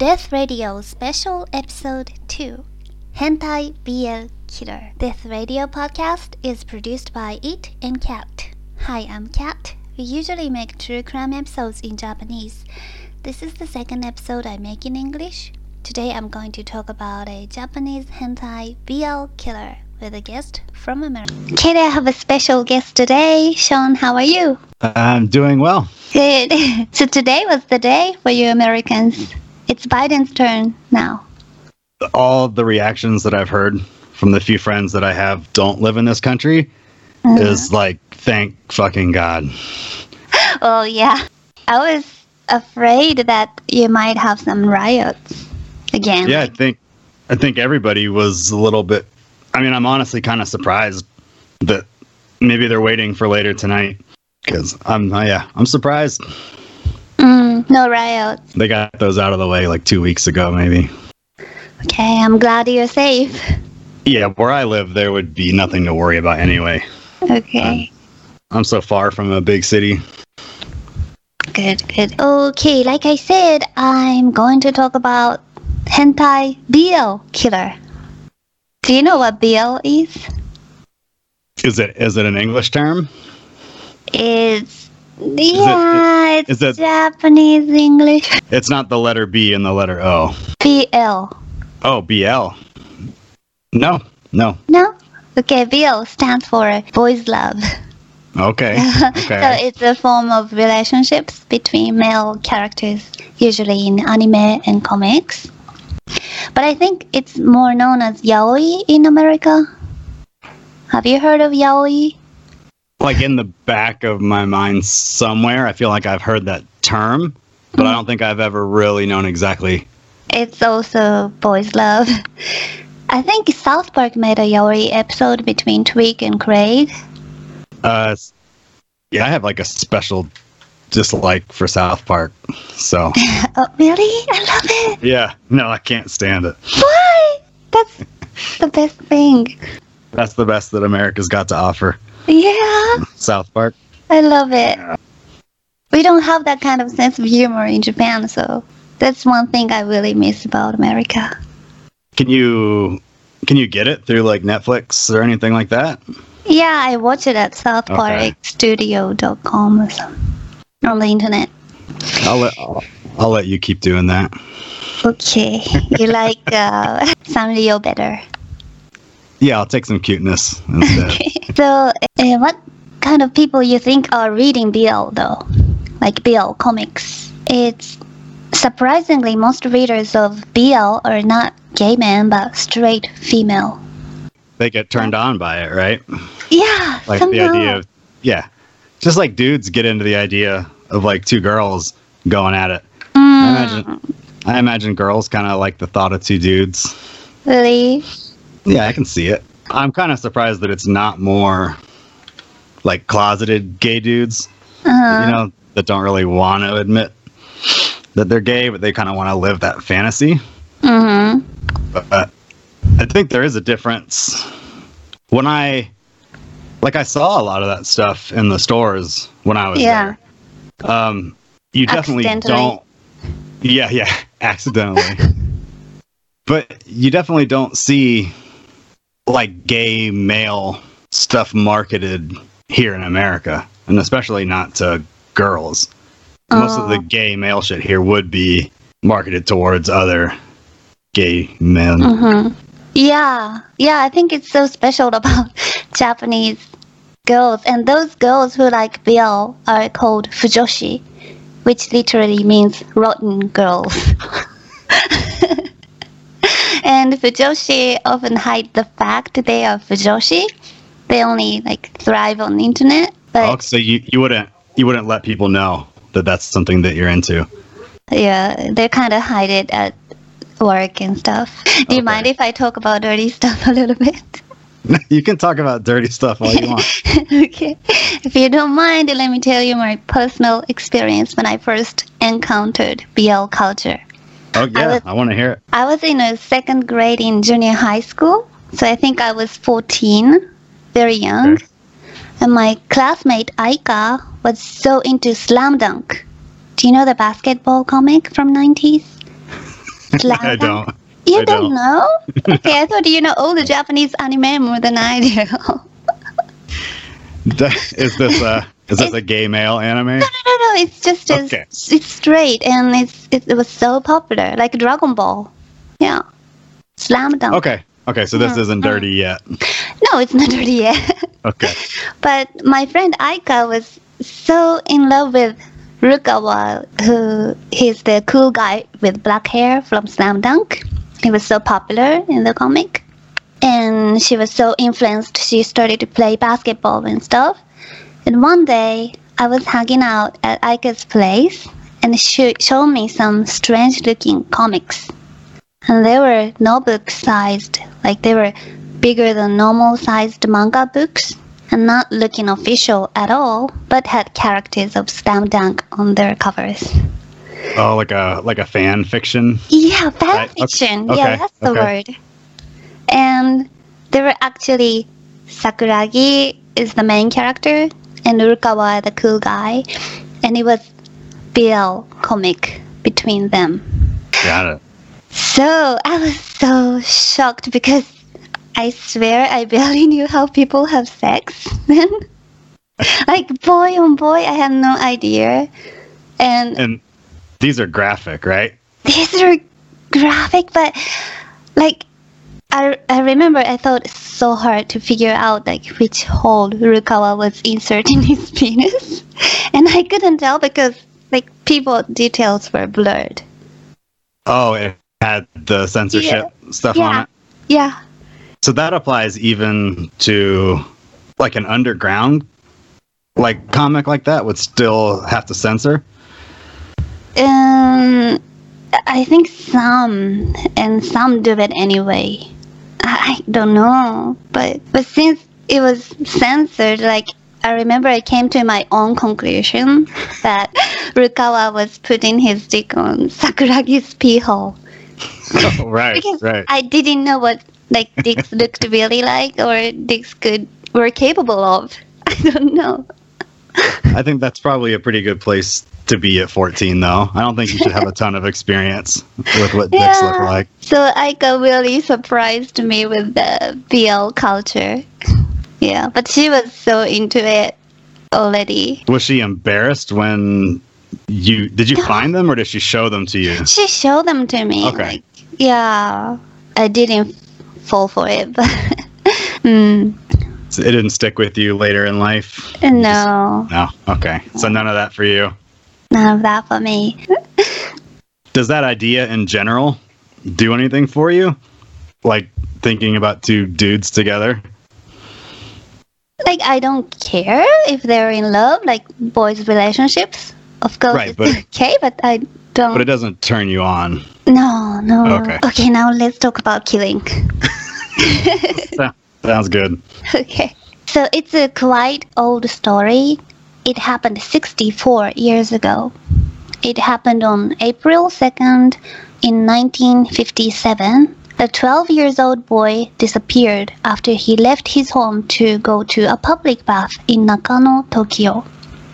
Death Radio Special Episode 2 Hentai BL Killer. Death Radio podcast is produced by It and Cat. Hi, I'm Cat. We usually make true crime episodes in Japanese. This is the second episode I make in English. Today I'm going to talk about a Japanese hentai BL killer with a guest from America. Okay, I have a special guest today. Sean, how are you? I'm doing well. Good. So today was the day for you Americans. It's Biden's turn now. All the reactions that I've heard from the few friends that I have don't live in this country Uh-huh. is like, thank fucking God. Oh yeah. I was afraid that you might have some riots again. Yeah, I think I think everybody was a little bit. I mean, I'm honestly kind of surprised that maybe they're waiting for later tonight because I'm uh, yeah, I'm surprised No riots. they got those out of the way like two weeks ago, maybe. Okay, I'm glad you're safe. Yeah, where I live, there would be nothing to worry about anyway. Okay. Uh, I'm so far from a big city. Good, good. Okay, like I said, I'm going to talk about hentai BL killer. Do you know what BL is? Is it is it an English term? It's yeah, it's is it- Japanese English. It's not the letter B and the letter O. BL. Oh, BL. No, no. No? Okay, BL stands for boys love. Okay. okay. so it's a form of relationships between male characters, usually in anime and comics. But I think it's more known as yaoi in America. Have you heard of yaoi? Like in the back of my mind somewhere, I feel like I've heard that term, but I don't think I've ever really known exactly. It's also boys love. I think South Park made a yaoi episode between Tweek and Craig. Uh, yeah, I have like a special dislike for South Park. So Oh, really? I love it. yeah, no, I can't stand it. Why? That's the best thing. That's the best that America's got to offer. Yeah. South Park. I love it. We don't have that kind of sense of humor in Japan, so that's one thing I really miss about America. Can you can you get it through like Netflix or anything like that? Yeah, I watch it at Okay. southparkstudio.com or something on the internet. I'll let I'll, I'll let you keep doing that. Okay, you like uh, Sanrio better. Yeah, I'll take some cuteness instead. So, uh, what kind of people you think are reading BL though? Like BL comics? It's surprisingly most readers of BL are not gay men but straight female. they get turned on by it, right? Yeah, Like somehow. the idea of yeah, just like dudes get into the idea of like two girls going at it. I Mm, imagine I imagine girls kind of like the thought of two dudes. really? Yeah, I can see it. I'm kind of surprised that it's not more like closeted gay dudes, Uh, you know, that don't really want to admit that they're gay, but they kind of want to live that fantasy. hmm But I think there is a difference. When I, like, I saw a lot of that stuff in the stores when I was Yeah. there. Um, you definitely don't. Yeah, yeah, accidentally. but you definitely don't see like gay male stuff marketed here in America, and especially not to girls. Most of the Oh. gay male shit here would be marketed towards other gay men. hmm Yeah, yeah, I think it's so special about Japanese girls. And those girls who like BL are called fujoshi, which literally means rotten girls. and fujoshi often hide the fact they are fujoshi. They only like thrive on the internet. But Oh, so you, you wouldn't you wouldn't let people know that that's something that you're into. yeah, they kind of hide it at work and stuff. Do you mind if I talk about dirty stuff a little bit? you can talk about dirty stuff all you want. okay. If you don't mind, let me tell you my personal experience when I first encountered BL culture. Oh yeah, was- I want to hear it. I was in a second grade in junior high school, so I think I was 14, very young. Okay. And my classmate Aika was so into Slam Dunk. Do you know the basketball comic from 90s? Slam I Dunk? don't. You I don't, don't. know? Okay, I thought you know all the Japanese anime more than I do. Is this uh, a is this a gay male anime? no, no, no. no. It's just as, Okay. it's straight and it's it, it was so popular, like Dragon Ball. Yeah, Slam Dunk. Okay. Okay, so this Mm, isn't mm. dirty yet. No, it's not dirty yet. Okay. but my friend Aika was so in love with Rukawa, who he's the cool guy with black hair from Slam Dunk. He was so popular in the comic. And she was so influenced, she started to play basketball and stuff. And one day, I was hanging out at Aika's place, and she showed me some strange looking comics. And they were notebook sized, like they were bigger than normal sized manga books, and not looking official at all, but had characters of Slam Dunk on their covers. Oh, like a like a fan fiction. Yeah, fan Right, fiction. okay, Yeah, that's the okay. word. And there were actually Sakuragi is the main character, and Urukawa the cool guy, and it was BL comic between them. Got it. So I was so shocked because I swear I barely knew how people have sex then. like boy on boy, I had no idea. And And these are graphic, right? these are graphic, but like I, I remember I thought it's so hard to figure out like which hole Rukawa was inserting his penis, and I couldn't tell because like people details were blurred. Oh, it had the censorship stuff on Yeah. it. Yeah, So that applies even to like an underground like comic like that would still have to censor. Um, I think some, and some do it anyway. I don't know, but but since it was censored, like I remember I came to my own conclusion that Rukawa was putting his dick on Sakuragi's pee hole Oh, right, because right. I didn't know what like dicks looked really like or dicks could were capable of. I don't know. I think that's probably a pretty good place to be at 14 though. I don't think you should have a ton of experience with what dicks look like. So I got really surprised me with the BL culture. Yeah, but she was so into it already. Was she embarrassed when you did you find them or did she show them to you? She showed them to me. Okay. Like, yeah, I didn't fall for it, but mm, it didn't stick with you later in life? no, No. Okay. So none of that for you. None of that for me. Does that idea in general do anything for you? Like thinking about two dudes together? Like I don't care if they're in love, like boys' relationships. Of course, Right, but- okay, but I don't. But it doesn't turn you on. no, no. Okay. Okay, now let's talk about killing. Sounds good. Okay. So it's a quite old story. It happened 64 years ago. It happened on April 2nd in 1957. A 12 years old boy disappeared after he left his home to go to a public bath in Nakano, Tokyo.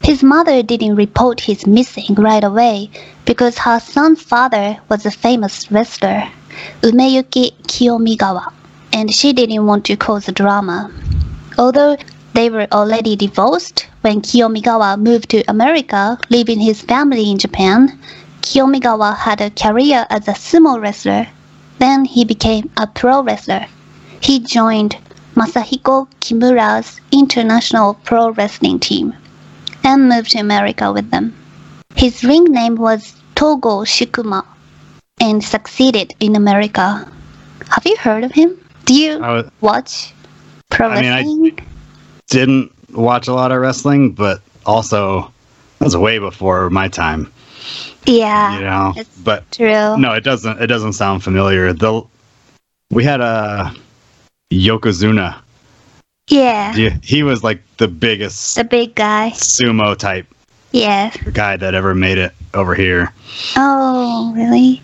His mother didn't report his missing right away because her son's father was a famous wrestler, Umeyuki Kiyomigawa, and she didn't want to cause drama. Although they were already divorced when Kiyomigawa moved to America, leaving his family in Japan, Kiyomigawa had a career as a sumo wrestler. Then he became a pro wrestler. He joined Masahiko Kimura's international pro wrestling team and moved to America with them. His ring name was Togo Shikuma and succeeded in America. Have you heard of him? Do you was, watch pro I mean, wrestling? Didn't watch a lot of wrestling, but also that was way before my time. yeah, You know, but true. no, it doesn't. It doesn't sound familiar. The we had a Yokozuna. Yeah, Yeah, he was like the biggest the big guy. sumo type Yeah. guy that ever made it over here. Oh, really?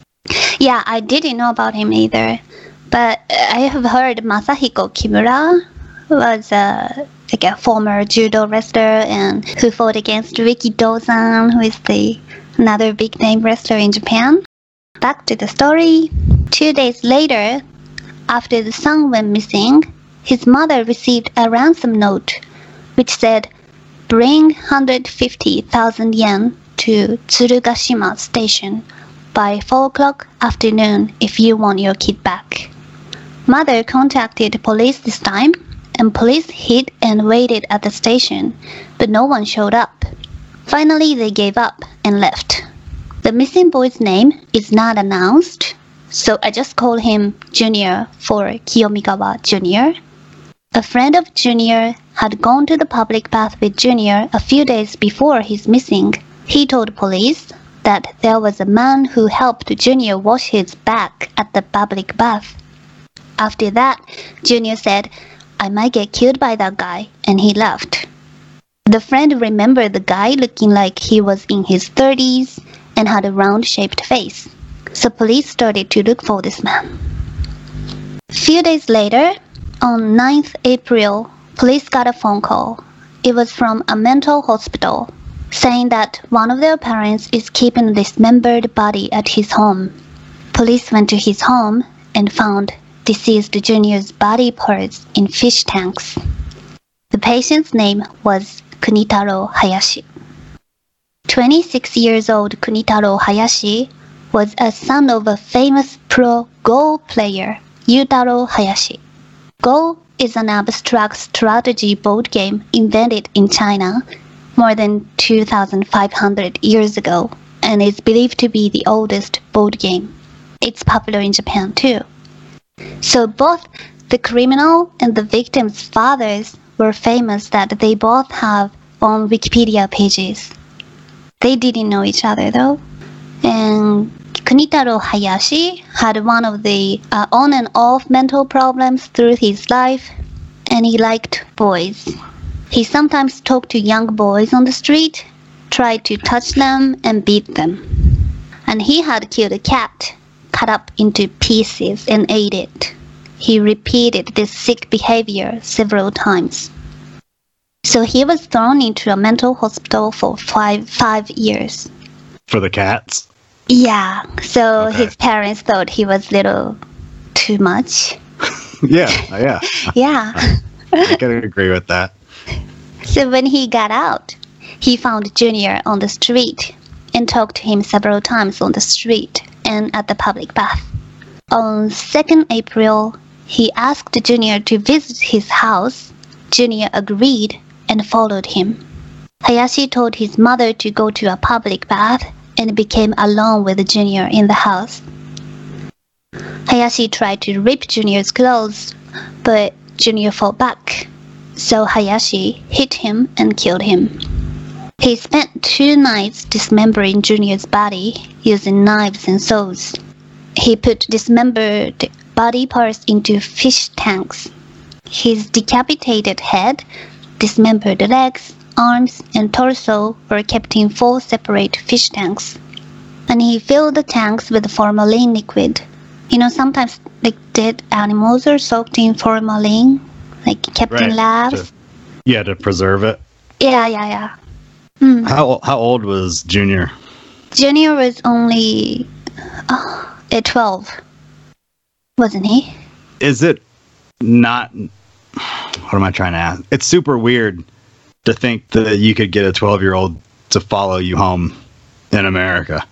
Yeah, I didn't know about him either. But I have heard Masahiko Kimura was a, like a former judo wrestler and who fought against Rikidozan, who is the another big name wrestler in Japan. Back to the story. Two days later, after the son went missing, his mother received a ransom note which said, Bring 150,000 yen to Tsurugashima station by 4 o'clock afternoon if you want your kid back. Mother contacted police this time, and police hid and waited at the station, but no one showed up. Finally, they gave up and left. The missing boy's name is not announced, so I just call him Junior for Kiyomigawa Junior. A friend of Junior had gone to the public bath with Junior a few days before his missing. He told police that there was a man who helped Junior wash his back at the public bath. After that, Junior said, I might get killed by that guy, and he left. The friend remembered the guy looking like he was in his 30s and had a round shaped face. So police started to look for this man. Few days later, on 9th April, police got a phone call. It was from a mental hospital saying that one of their parents is keeping a dismembered body at his home. Police went to his home and found deceased junior's body parts in fish tanks. The patient's name was Kunitaro Hayashi. 26 years old Kunitaro Hayashi was a son of a famous pro Go player, Yutaro Hayashi. Go is an abstract strategy board game invented in China more than 2,500 years ago and is believed to be the oldest board game. It's popular in Japan too. So both the criminal and the victim's fathers were famous that they both have on Wikipedia pages. They didn't know each other though. And Kunitaro Hayashi had one of the uh, on and off mental problems through his life, and he liked boys. He sometimes talked to young boys on the street, tried to touch them and beat them. And he had killed a cat, cut up into pieces and ate it. He repeated this sick behavior several times. So he was thrown into a mental hospital for five five years. For the cats? Yeah. So Okay. his parents thought he was little too much. yeah, uh, yeah. Yeah. I can agree with that. So when he got out, he found Junior on the street and talked to him several times on the street and at the public bath. On 2nd April, he asked Junior to visit his house. Junior agreed and followed him. Hayashi told his mother to go to a public bath and became alone with Junior in the house. Hayashi tried to rip Junior's clothes, but Junior fought back so Hayashi hit him and killed him. He spent two nights dismembering Junior's body using knives and saws. He put dismembered body parts into fish tanks. His decapitated head, dismembered legs, arms, and torso were kept in four separate fish tanks. And he filled the tanks with formalin liquid. You know, sometimes like dead animals are soaked in formalin, like kept in Right, labs. to- Yeah, to preserve it. Yeah, yeah, yeah. Hmm. How how old was Junior? Junior was only uh, at 12, wasn't he? Is it not? What am I trying to ask? It's super weird to think that you could get a 12 year old to follow you home in America.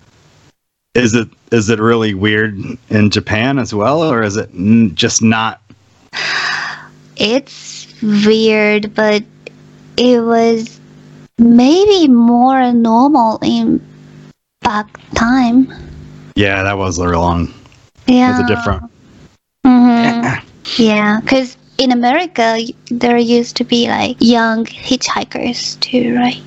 Is it is it really weird in Japan as well, or is it just not? It's weird, but it was maybe more normal in back time. Yeah, that was a long. Yeah. It's a different. hmm Yeah, because in America, there used to be like young hitchhikers too, right?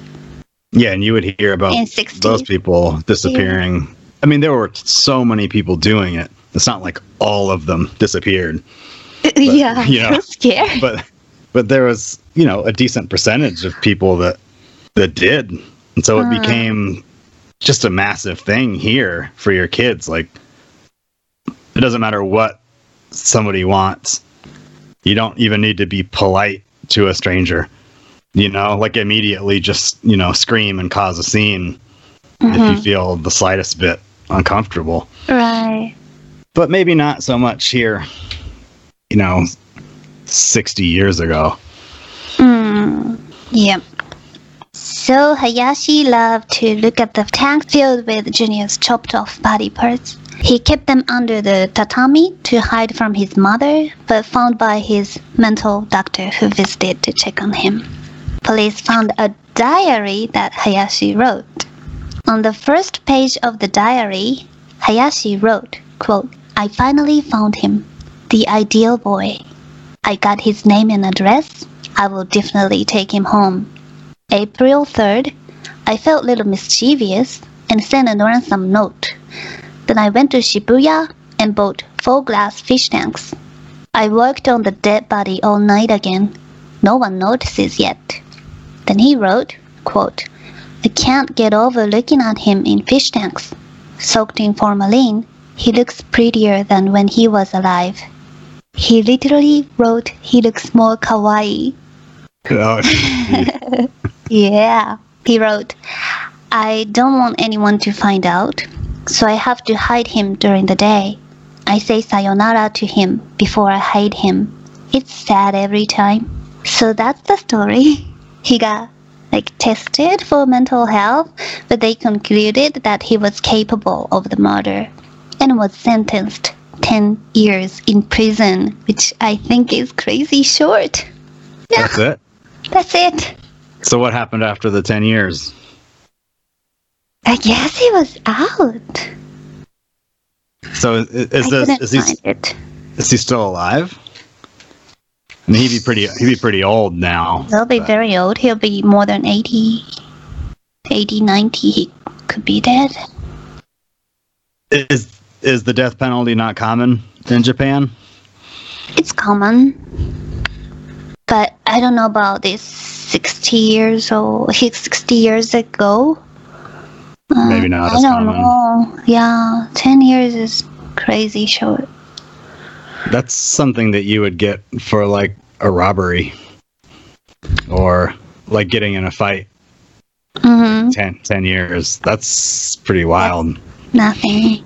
Yeah, and you would hear about those people disappearing. I mean, there were so many people doing it. It's not like all of them disappeared, yeah, you know, so scared. but but there was you know a decent percentage of people that that did, and so it Uh. became just a massive thing here for your kids. Like it doesn't matter what somebody wants. You don't even need to be polite to a stranger. You know, like immediately just, you know, scream and cause a scene if you Mhm. feel the slightest bit uncomfortable. Right. But maybe not so much here, you know, 60 years ago. Mm, yeah. So Hayashi loved to look at the tank filled with Junior's chopped off body parts. He kept them under the tatami to hide from his mother, but found by his mental doctor who visited to check on him. Police found a diary that Hayashi wrote. On the first page of the diary, Hayashi wrote, quote, I finally found him, the ideal boy. I got his name and address. I will definitely take him home. April 3rd, I felt a little mischievous and sent a ransom note. Then I went to Shibuya and bought four glass fish tanks. I worked on the dead body all night again. No one notices yet. Then he wrote, quote, I can't get over looking at him in fish tanks. Soaked in formalin, he looks prettier than when he was alive. He literally wrote he looks more kawaii. Oh, Yeah. He wrote, I don't want anyone to find out, so I have to hide him during the day. I say sayonara to him before I hide him. It's sad every time. So that's the story. He got like tested for mental health, but they concluded that he was capable of the murder and was sentenced 10 years in prison, which I think is crazy short. that's it. That's it. So what happened after the 10 years? I guess he was out. So is, is this is he is he still alive? I mean, he'd be pretty he'd be pretty old now. He'll be but- very old. He'll be more than 80, 80, 90. He could be dead. Is is the death penalty not common in Japan? It's common. But I don't know about this 60 years or 60 years ago. Uh, Maybe not I as don't common. know. Yeah, 10 years is crazy short. That's something that you would get for like a robbery or like getting in a fight Mm-hmm. 10, 10 years. That's pretty wild. Nothing.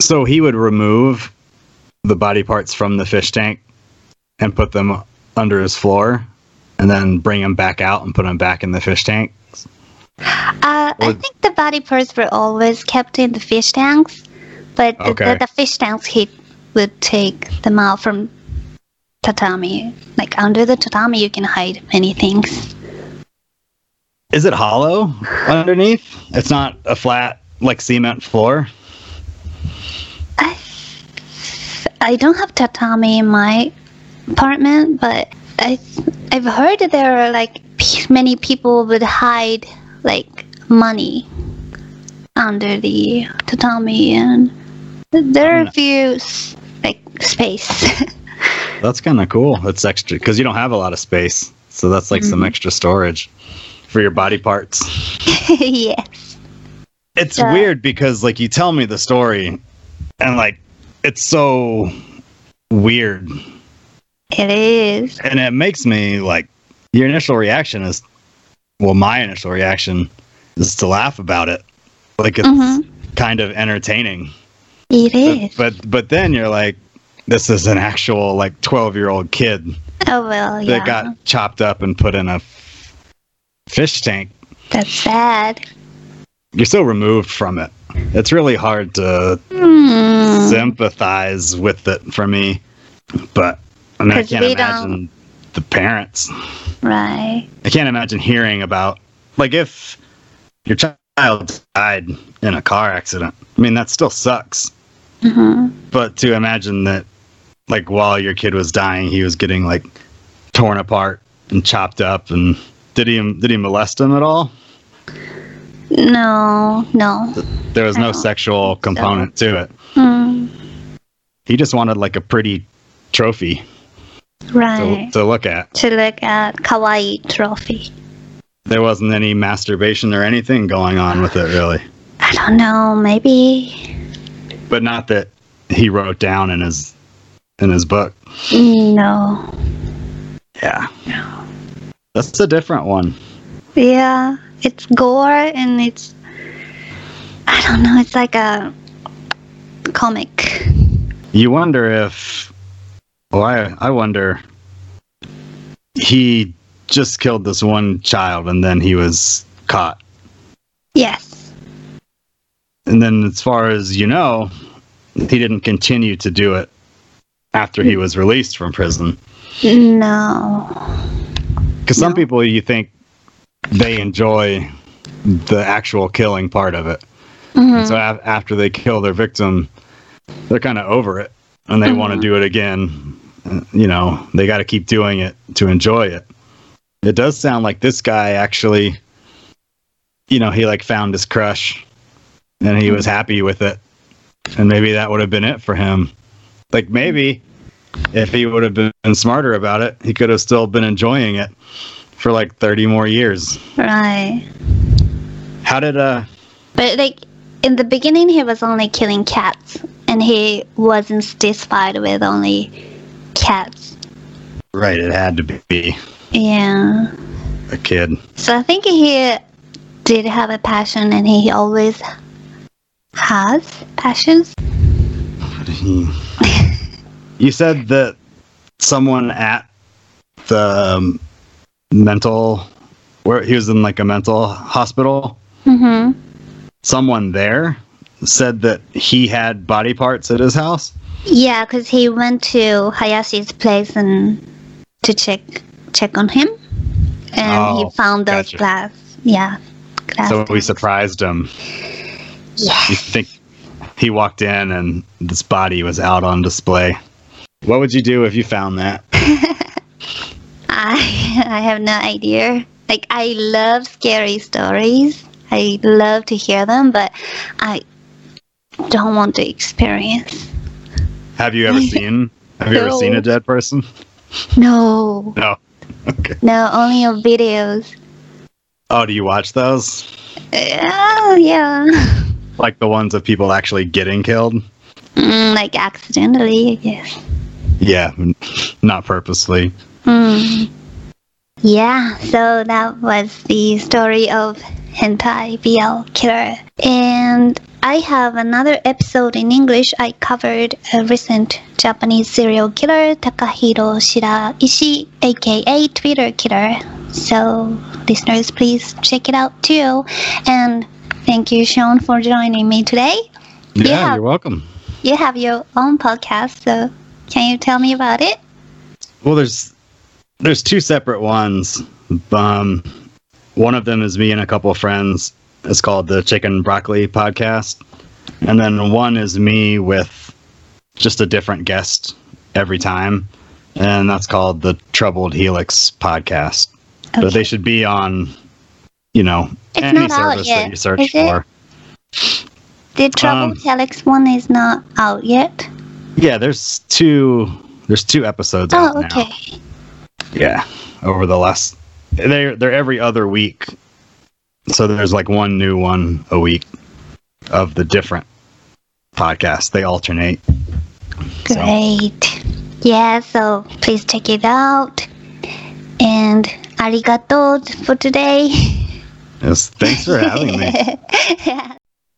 So he would remove the body parts from the fish tank and put them under his floor and then bring them back out and put them back in the fish tank. Uh, I think the body parts were always kept in the fish tanks, but the, Okay. the, the fish tanks he would take them out from tatami. Like under the tatami, you can hide many things. Is it hollow underneath? It's not a flat like cement floor. I, I don't have tatami in my apartment, but I I've heard that there are like p- many people would hide like money under the tatami, and there are a hmm. few like space. That's kind of cool. That's extra because you don't have a lot of space, so that's like some mm-hmm. extra storage for your body parts. yes. It's Yeah. weird because like you tell me the story, and like it's so weird, It is. and it makes me like your initial reaction is, well, my initial reaction is to laugh about it, like it's Mhm. kind of entertaining. It But, but but then you're like, this is an actual like 12 year old kid oh well, yeah. that got chopped up and put in a fish tank. That's sad. You're so removed from it. It's really hard to Hmm. sympathize with it for me. But I mean, I can't imagine the parents. Right. I can't imagine hearing about like if your child died in a car accident. I mean, that still sucks. hmm But to imagine that, like while your kid was dying, he was getting like torn apart and chopped up, and did he did he molest him at all? No, no. There was I no sexual component to it. Hmm. He just wanted like a pretty trophy Right. to look at. To look at kawaii trophy. There wasn't any masturbation or anything going on with it, really. I don't know. Maybe. But not that he wrote down in his in his book. No. Yeah, No. that's a different one. Yeah. It's gore and it's I don't know. It's like a comic. You wonder if. Well, I, I wonder. He just killed this one child and then he was caught. Yes. And then, as far as you know, he didn't continue to do it after he was released from prison. No. Because some No. people, you think they enjoy the actual killing part of it. Mhm. So a- after they kill their victim, they're kind of over it and they want to do it again. You know, they got to keep doing it to enjoy it. It does sound like this guy actually, you know, he like found his crush and he was happy with it. And maybe that would have been it for him. Like maybe if he would have been smarter about it, he could have still been enjoying it for like 30 more years. Right. How did uh But like in the beginning, he was only killing cats, and he wasn't satisfied with only cats. right, it had to be Yeah. a kid. So I think he did have a passion, and he always has passions. He- you said that someone at the um, mental where he was in like a mental hospital Mm-hmm. someone there said that he had body parts at his house Yeah, because he went to Hayashi's place and to check check on him, and Oh, he found those gotcha. glass. Yeah. Glass so we surprised him Yeah. you think he walked in and this body was out on display what would you do if you found that I I have no idea. Like I love scary stories. I love to hear them, but I don't want to experience. have you ever seen have you ever seen a dead person No, no okay no, only on videos. oh do you watch those Oh yeah, like the ones of people actually getting killed mm, like accidentally, I guess. Yeah, not purposely. Mm. Yeah, so that was the story of Hentai BL Killer. And I have another episode in English. I covered a recent Japanese serial killer, Takahiro Shiraishi, aka Twitter Killer. So, listeners, please check it out too. And thank you, Sean, for joining me today. Yeah, Yeah. you're welcome. You have your own podcast, so can you tell me about it? Well, there's there's two separate ones. Um, one of them is me and a couple of friends. It's called the Chicken Broccoli Podcast, and then one is me with just a different guest every time, and that's called the Troubled Helix Podcast. But they should be on, you know, It's any out service that you search for. The Troubled Um, Telex one is not out yet. Yeah, there's two. There's two episodes out Oh, now. okay. Yeah, over the last they're they're every other week. So there's like one new one a week of the different podcasts. They alternate. So, Great. Yeah, so please check it out. And arigato for today. yes, thanks for having me. Yeah.